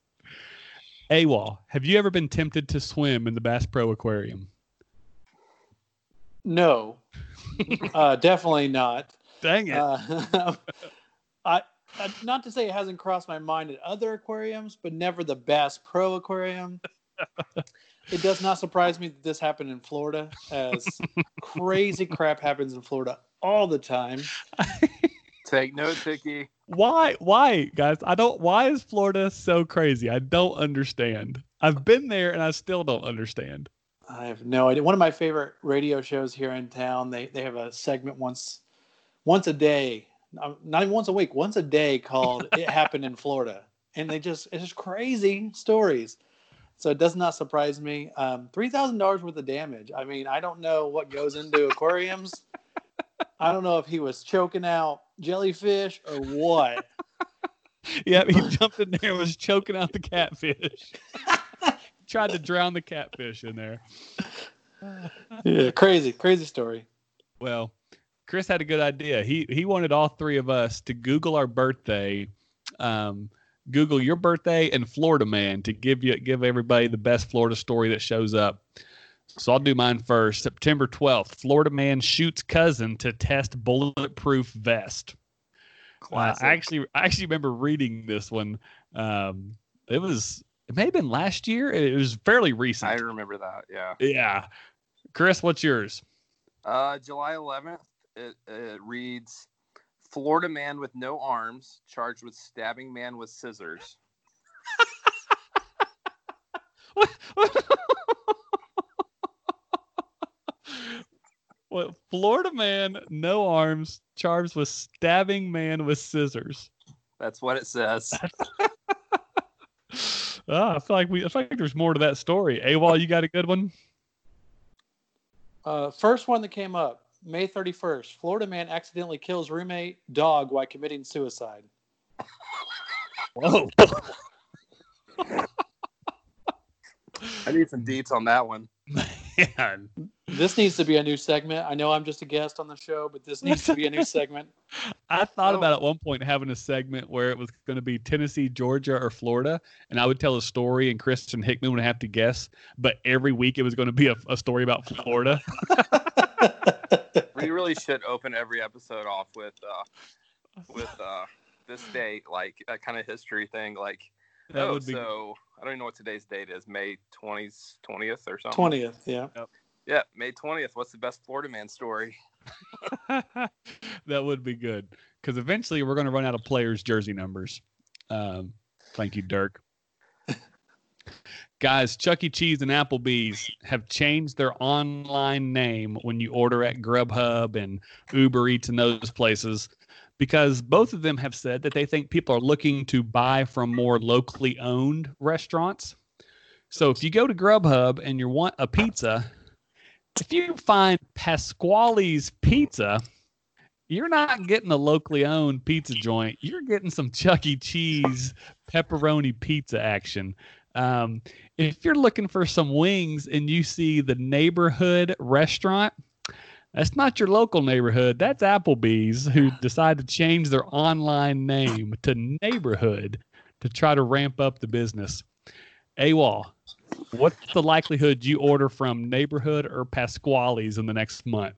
AWOL, have you ever been tempted to swim in the Bass Pro aquarium? No, uh, definitely not. Dang it. Uh, I, I not to say it hasn't crossed my mind at other aquariums, but never the Bass Pro Aquarium. it does not surprise me that this happened in Florida, as crazy crap happens in Florida all the time. Take note, Ticky. why why guys i don't why is florida so crazy i don't understand i've been there and i still don't understand I have no idea. One of my favorite radio shows here in town. They they have a segment once once a day, um, not even once a week, once a day called "It Happened in Florida," and they just it's just crazy stories. So it does not surprise me. Um, Three thousand dollars worth of damage. I mean, I don't know what goes into aquariums. I don't know if he was choking out jellyfish or what. yeah he jumped in there and was choking out the catfish tried to drown the catfish in there Yeah, crazy, crazy story. well chris had a good idea he he wanted all three of us to google our birthday um google your birthday and florida man to give you give everybody the best florida story that shows up so i'll do mine first september 12th florida man shoots cousin to test bulletproof vest Uh, Classic. I actually, I actually remember reading this one. Um, it was it may have been last year. It was fairly recent. I remember that. Yeah. yeah. Chris, what's yours? Uh, July 11th, it, it reads Florida man with no arms charged with stabbing man with scissors. what Florida man, no arms, charged with stabbing man with scissors. That's what it says. oh, I feel like we I feel like there's more to that story. AWOL, you got a good one? Uh, first one that came up, May 31st. Florida man accidentally kills roommate dog while committing suicide. Whoa. I need some deets on that one. Man. This needs to be a new segment. I know I'm just a guest on the show, but this needs to be a new segment. I thought Oh. about at one point having a segment where it was going to be Tennessee, Georgia, or Florida, and I would tell a story, and Kristen Hickman would have to guess. But every week it was going to be a, a story about Florida. We really should open every episode off with uh, with uh, this date, like a kind of history thing. Like, That oh, would be so I don't even know what today's date is. May 20th, 20th or something. 20th, yeah. Yeah, May 20th. What's the best Florida man story? that would be good because eventually we're going to run out of players' jersey numbers. Um, thank you, Dirk. Guys, Chuck E. Cheese and Applebee's have changed their online name when you order at Grubhub and Uber Eats and those places because both of them have said that they think people are looking to buy from more locally owned restaurants. So if you go to Grubhub and you want a pizza, if you find Pasquale's Pizza, you're not getting a locally owned pizza joint. You're getting some Chuck E. Cheese pepperoni pizza action. Um, if you're looking for some wings and you see the neighborhood restaurant, that's not your local neighborhood. That's Applebee's who decided to change their online name to Neighborhood to try to ramp up the business. AWOL, what's the likelihood you order from Neighborhood or Pasquale's in the next month?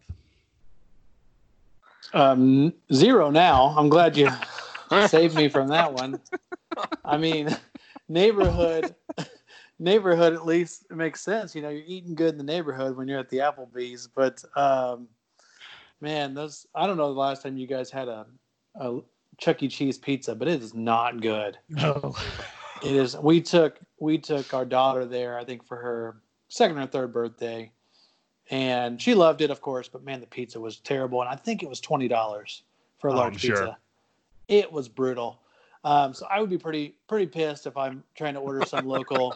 Um, zero now. I'm glad you saved me from that one. I mean, neighborhood, neighborhood at least makes sense. You know, you're eating good in the neighborhood when you're at the Applebee's. But um, man, those I don't know the last time you guys had a, a Chuck E. Cheese pizza, but it is not good. No. It is. We took we took our daughter there. I think for her second or third birthday, and she loved it, of course. But man, the pizza was terrible, and I think it was twenty dollars for a Oh, large pizza. sure. It was brutal. Um, so I would be pretty pretty pissed if I'm trying to order some local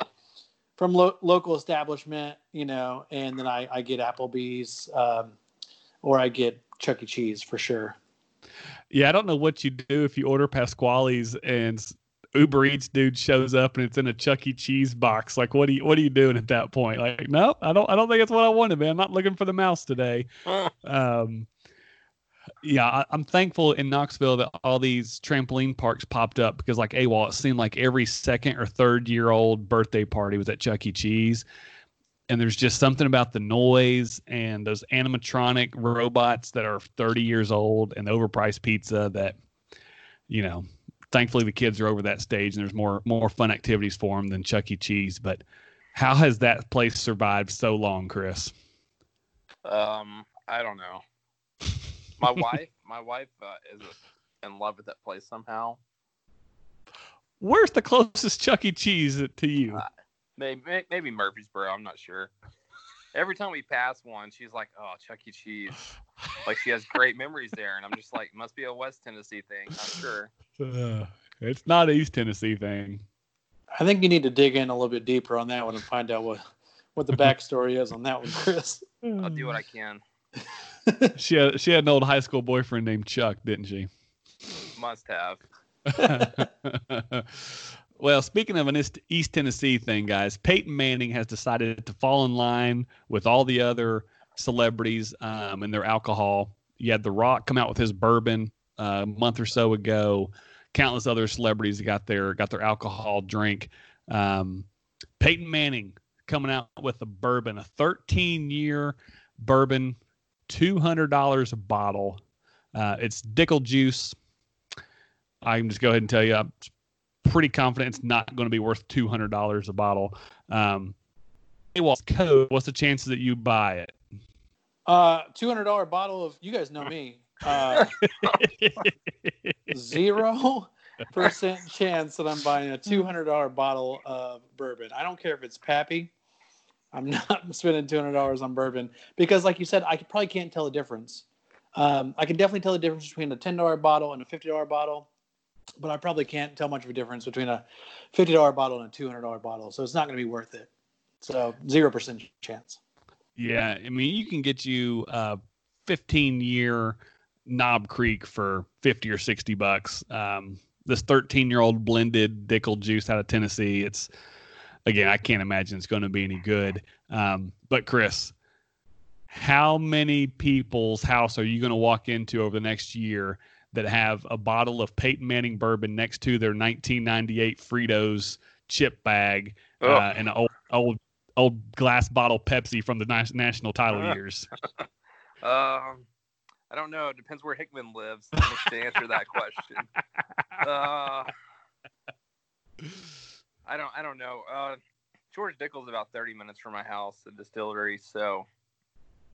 from lo- local establishment, you know, and then I, I get Applebee's um, or I get Chuck E. Cheese for sure. Yeah, I don't know what you do if you order Pasquale's and Uber Eats dude shows up and it's in a Chuck E. Cheese box. Like, what are you what are you doing at that point? Like, no, I don't I don't think it's what I wanted, man. I'm not looking for the mouse today. Um, yeah, I, I'm thankful in Knoxville that all these trampoline parks popped up because, like AWOL, it seemed like every second or third year old birthday party was at Chuck E. Cheese. And there's just something about the noise and those animatronic robots that are 30 years old and overpriced pizza that, you know, thankfully the kids are over that stage and there's more more fun activities for them than Chuck E. Cheese. But how has that place survived so long, Chris? Um, I don't know. My wife, my wife uh, is in love with that place somehow. Where's the closest Chuck E. Cheese to you? Uh, Maybe, maybe Murfreesboro. I'm not sure. Every time we pass one, she's like, "Oh, Chuck E. Cheese." Like she has great memories there, and I'm just like, "Must be a West Tennessee thing." Not sure. Uh, it's not an East Tennessee thing. I think you need to dig in a little bit deeper on that one and find out what what the backstory is on that one, Chris. I'll do what I can. She had she had an old high school boyfriend named Chuck, didn't she? Must have. well, speaking of an East, Tennessee thing, guys, Peyton Manning has decided to fall in line with all the other celebrities um, and their alcohol. You had The Rock come out with his bourbon uh, a month or so ago. Countless other celebrities got their got their alcohol drink. Um, Peyton Manning coming out with a bourbon, a 13 year bourbon, $200 a bottle. Uh, it's Dickel juice. I can just go ahead and tell you, I'm pretty confident it's not going to be worth two hundred dollars a bottle. Um, hey, well, code. What's the chances that you buy it? Uh, two hundred dollar bottle of you guys know me. Uh, zero percent chance that I'm buying a two hundred dollar bottle of bourbon. I don't care if it's Pappy. I'm not spending two hundred dollars on bourbon because, like you said, I probably can't tell the difference. Um, I can definitely tell the difference between a ten dollar bottle and a fifty dollar bottle, but I probably can't tell much of a difference between a fifty dollar bottle and a two hundred dollar bottle. So it's not going to be worth it. So zero percent chance. Yeah, I mean, you can get you a 15 year Knob Creek for 50 or 60 bucks. Um, this 13 year old blended Dickel juice out of Tennessee. It's again, I can't imagine it's going to be any good. Um, but Chris, how many people's house are you going to walk into over the next year that have a bottle of Peyton Manning bourbon next to their 1998 Fritos chip bag uh, and an old old old glass bottle Pepsi from the national title Uh. years? Um, I don't know. It depends where Hickman lives to answer that question. Uh, I don't. I don't know. Uh, George Dickel's about 30 minutes from my house, the distillery. So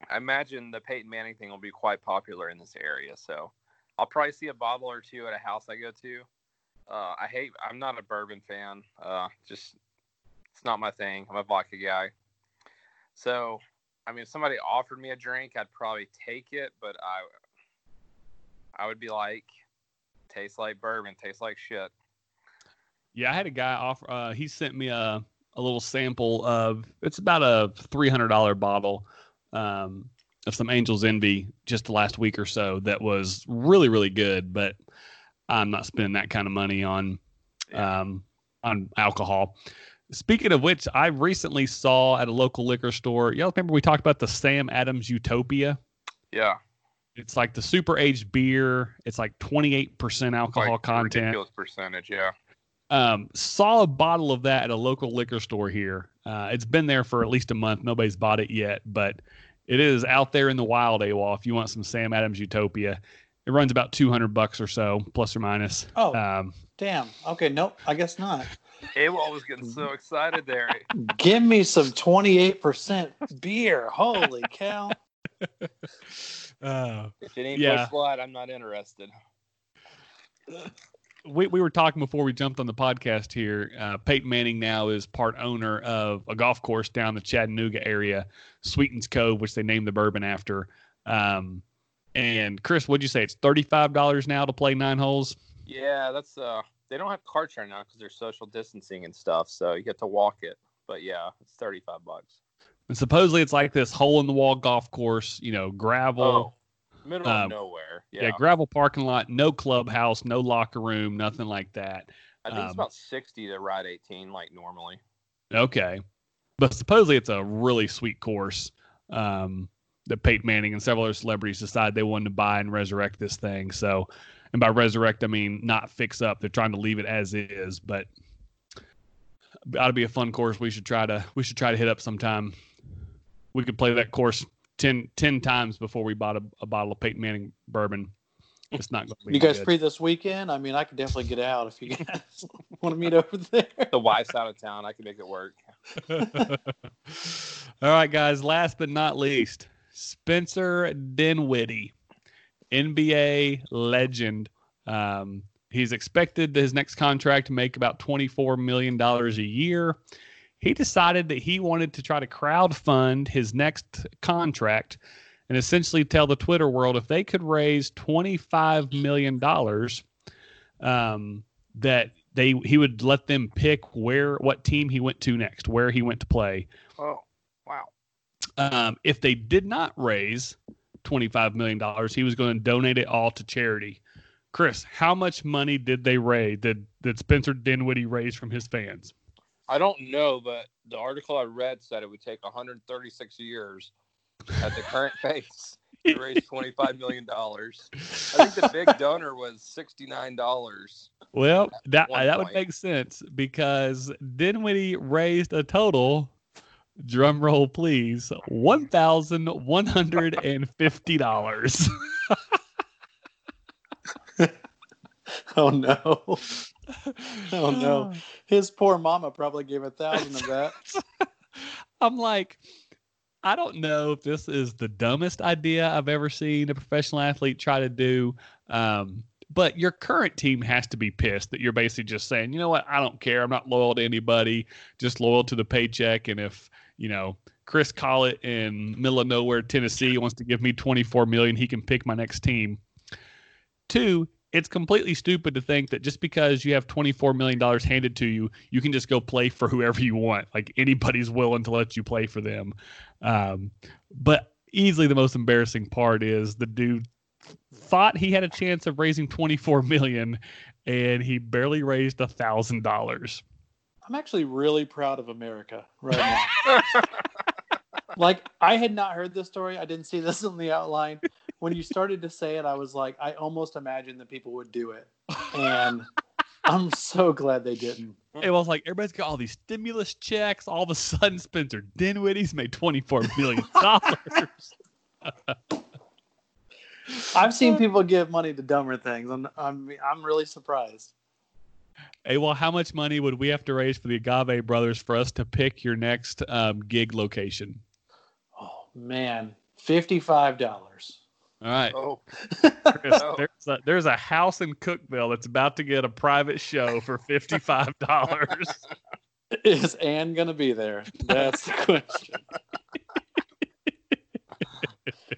I imagine the Peyton Manning thing will be quite popular in this area. So I'll probably see a bottle or two at a house I go to. Uh, I hate. I'm not a bourbon fan. Uh, just it's not my thing. I'm a vodka guy. So I mean, if somebody offered me a drink, I'd probably take it, but I, I would be like, tastes like bourbon, tastes like shit. Yeah, I had a guy offer. Uh, he sent me a a little sample of. It's about a three hundred dollar bottle um, of some Angels Envy just the last week or so. That was really really good, but I'm not spending that kind of money on um, on alcohol. Speaking of which, I recently saw at a local liquor store. Y'all remember we talked about the Sam Adams Utopia? Yeah, It's like the super aged beer. It's like 28% alcohol like content. ridiculous percentage. Yeah, Um, saw a bottle of that at a local liquor store here. Uh, it's been there for at least a month. Nobody's bought it yet, but it is out there in the wild, AWOL. If you want some Sam Adams Utopia, it runs about 200 bucks or so, plus or minus. Oh, Um, damn. Okay, nope. I guess not. AWOL was getting so excited there. Give me some 28% beer. Holy cow. uh, If it ain't Yeah. Busch Light, I'm not interested. We, we were talking before we jumped on the podcast here. Uh, Peyton Manning now is part owner of a golf course down the Chattanooga area, Sweetens Cove, which they named the bourbon after. Um, and Chris, what'd you say? It's $35 now to play nine holes? Yeah, that's uh, they don't have carts right now because they're social distancing and stuff, so you get to walk it. But yeah, it's 35 bucks. And supposedly it's like this hole in the wall golf course, you know, gravel. Middle of nowhere. yeah. Yeah, gravel parking lot, no clubhouse, no locker room, nothing like that. I think um, it's about 60 to ride 18, like normally. Okay. But supposedly it's a really sweet course um, that Peyton Manning and several other celebrities decided they wanted to buy and resurrect this thing. So, and by resurrect, I mean not fix up. They're trying to leave it as is, but ought to be a fun course. We should try to we should try to hit up sometime. We could play that course 10, 10 times before we bought a, a bottle of Peyton Manning bourbon. It's not going to be. You guys good. free this weekend? I mean, I could definitely get out if you guys want to meet over there. The wife's out of town. I can make it work. All right, guys. Last but not least, Spencer Dinwiddie, NBA legend. Um, he's expected his next contract to make about $24 million a year. He decided that he wanted to try to crowd fund his next contract and essentially tell the Twitter world if they could raise $25 million, um, that they he would let them pick where what team he went to next, where he went to play. Oh, wow. Um, if they did not raise $25 million, he was going to donate it all to charity. Chris, how much money did they raise? Did, did Spencer Dinwiddie raise from his fans? I don't know, but the article I read said it would take 136 years at the current pace to raise 25 million dollars. I think the big donor was 69 dollars. Well, that one that would make sense because Dinwiddie raised a total, drum roll please, one thousand one hundred and fifty dollars. Oh no. Oh no, his poor mama probably gave a thousand of that. I'm like, I don't know if this is the dumbest idea I've ever seen a professional athlete try to do. Um, but your current team has to be pissed that you're basically just saying, you know what, I don't care. I'm not loyal to anybody, just loyal to the paycheck. And if, you know, Chris Collett in middle of nowhere, Tennessee wants to give me 24 million, he can pick my next team. Two, it's completely stupid to think that just because you have $24 million handed to you, you can just go play for whoever you want. Like anybody's willing to let you play for them. Um, but easily the most embarrassing part is the dude thought he had a chance of raising 24 million and he barely raised a thousand dollars. I'm actually really proud of America right now. like I had not heard this story. I didn't see this in the outline. When you started to say it, I was like, I almost imagined that people would do it. And I'm so glad they didn't. It was like everybody's got all these stimulus checks. All of a sudden, Spencer Dinwiddie's made twenty-four million dollars. I've seen people give money to dumber things, and I'm I'm really surprised. hey, well, how much money would we have to raise for the Agave brothers for us to pick your next um, gig location? Oh man, fifty-five dollars. All right, Oh, Chris, Oh. there's, a, there's a house in Cookeville that's about to get a private show for fifty-five dollars. Is Anne gonna be there? That's the question.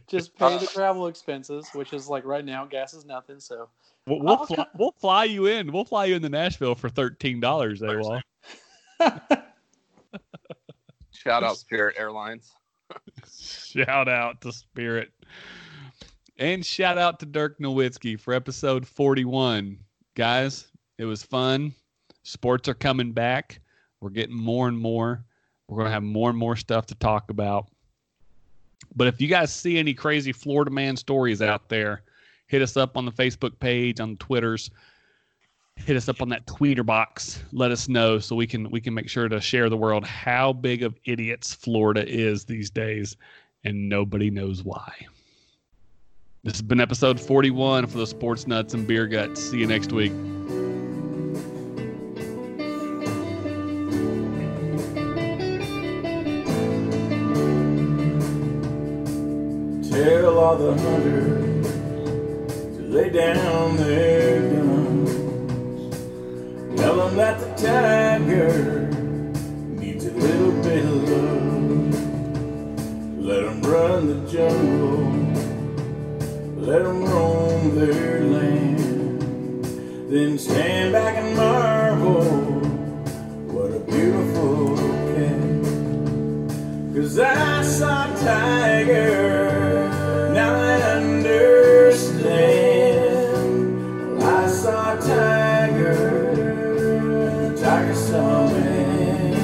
Just pay the travel expenses, which is like right now, gas is nothing. So We'll, we'll, oh, fly, we'll fly you in. We'll fly you into Nashville for thirteen dollars. They will. shout out Spirit Airlines. Shout out to Spirit. And shout out to Dirk Nowitzki for episode 41. Guys, it was fun. Sports are coming back. We're getting more and more. We're going to have more and more stuff to talk about. But if you guys see any crazy Florida man stories out there, hit us up on the Facebook page, on the Twitters. Hit us up on that tweeter box. Let us know so we can we can make sure to share the world how big of idiots Florida is these days and nobody knows why. This has been episode 41 for the Sports Nuts and Beer Guts. See you next week. Tell all the hunters to lay down their guns. Tell them that the tiger needs a little bit of love. Let them run the jungle. Let them roam their land. Then stand back and marvel. What a beautiful cat. Cause I saw tiger, now I understand. I saw tiger, tiger saw me.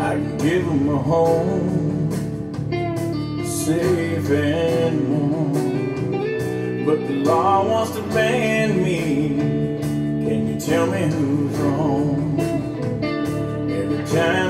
I can give him a home, safe and. But the law wants to ban me. Can you tell me who's wrong? Every time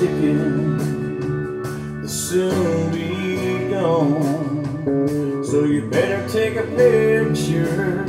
ticking, will soon be gone. So you better take a picture.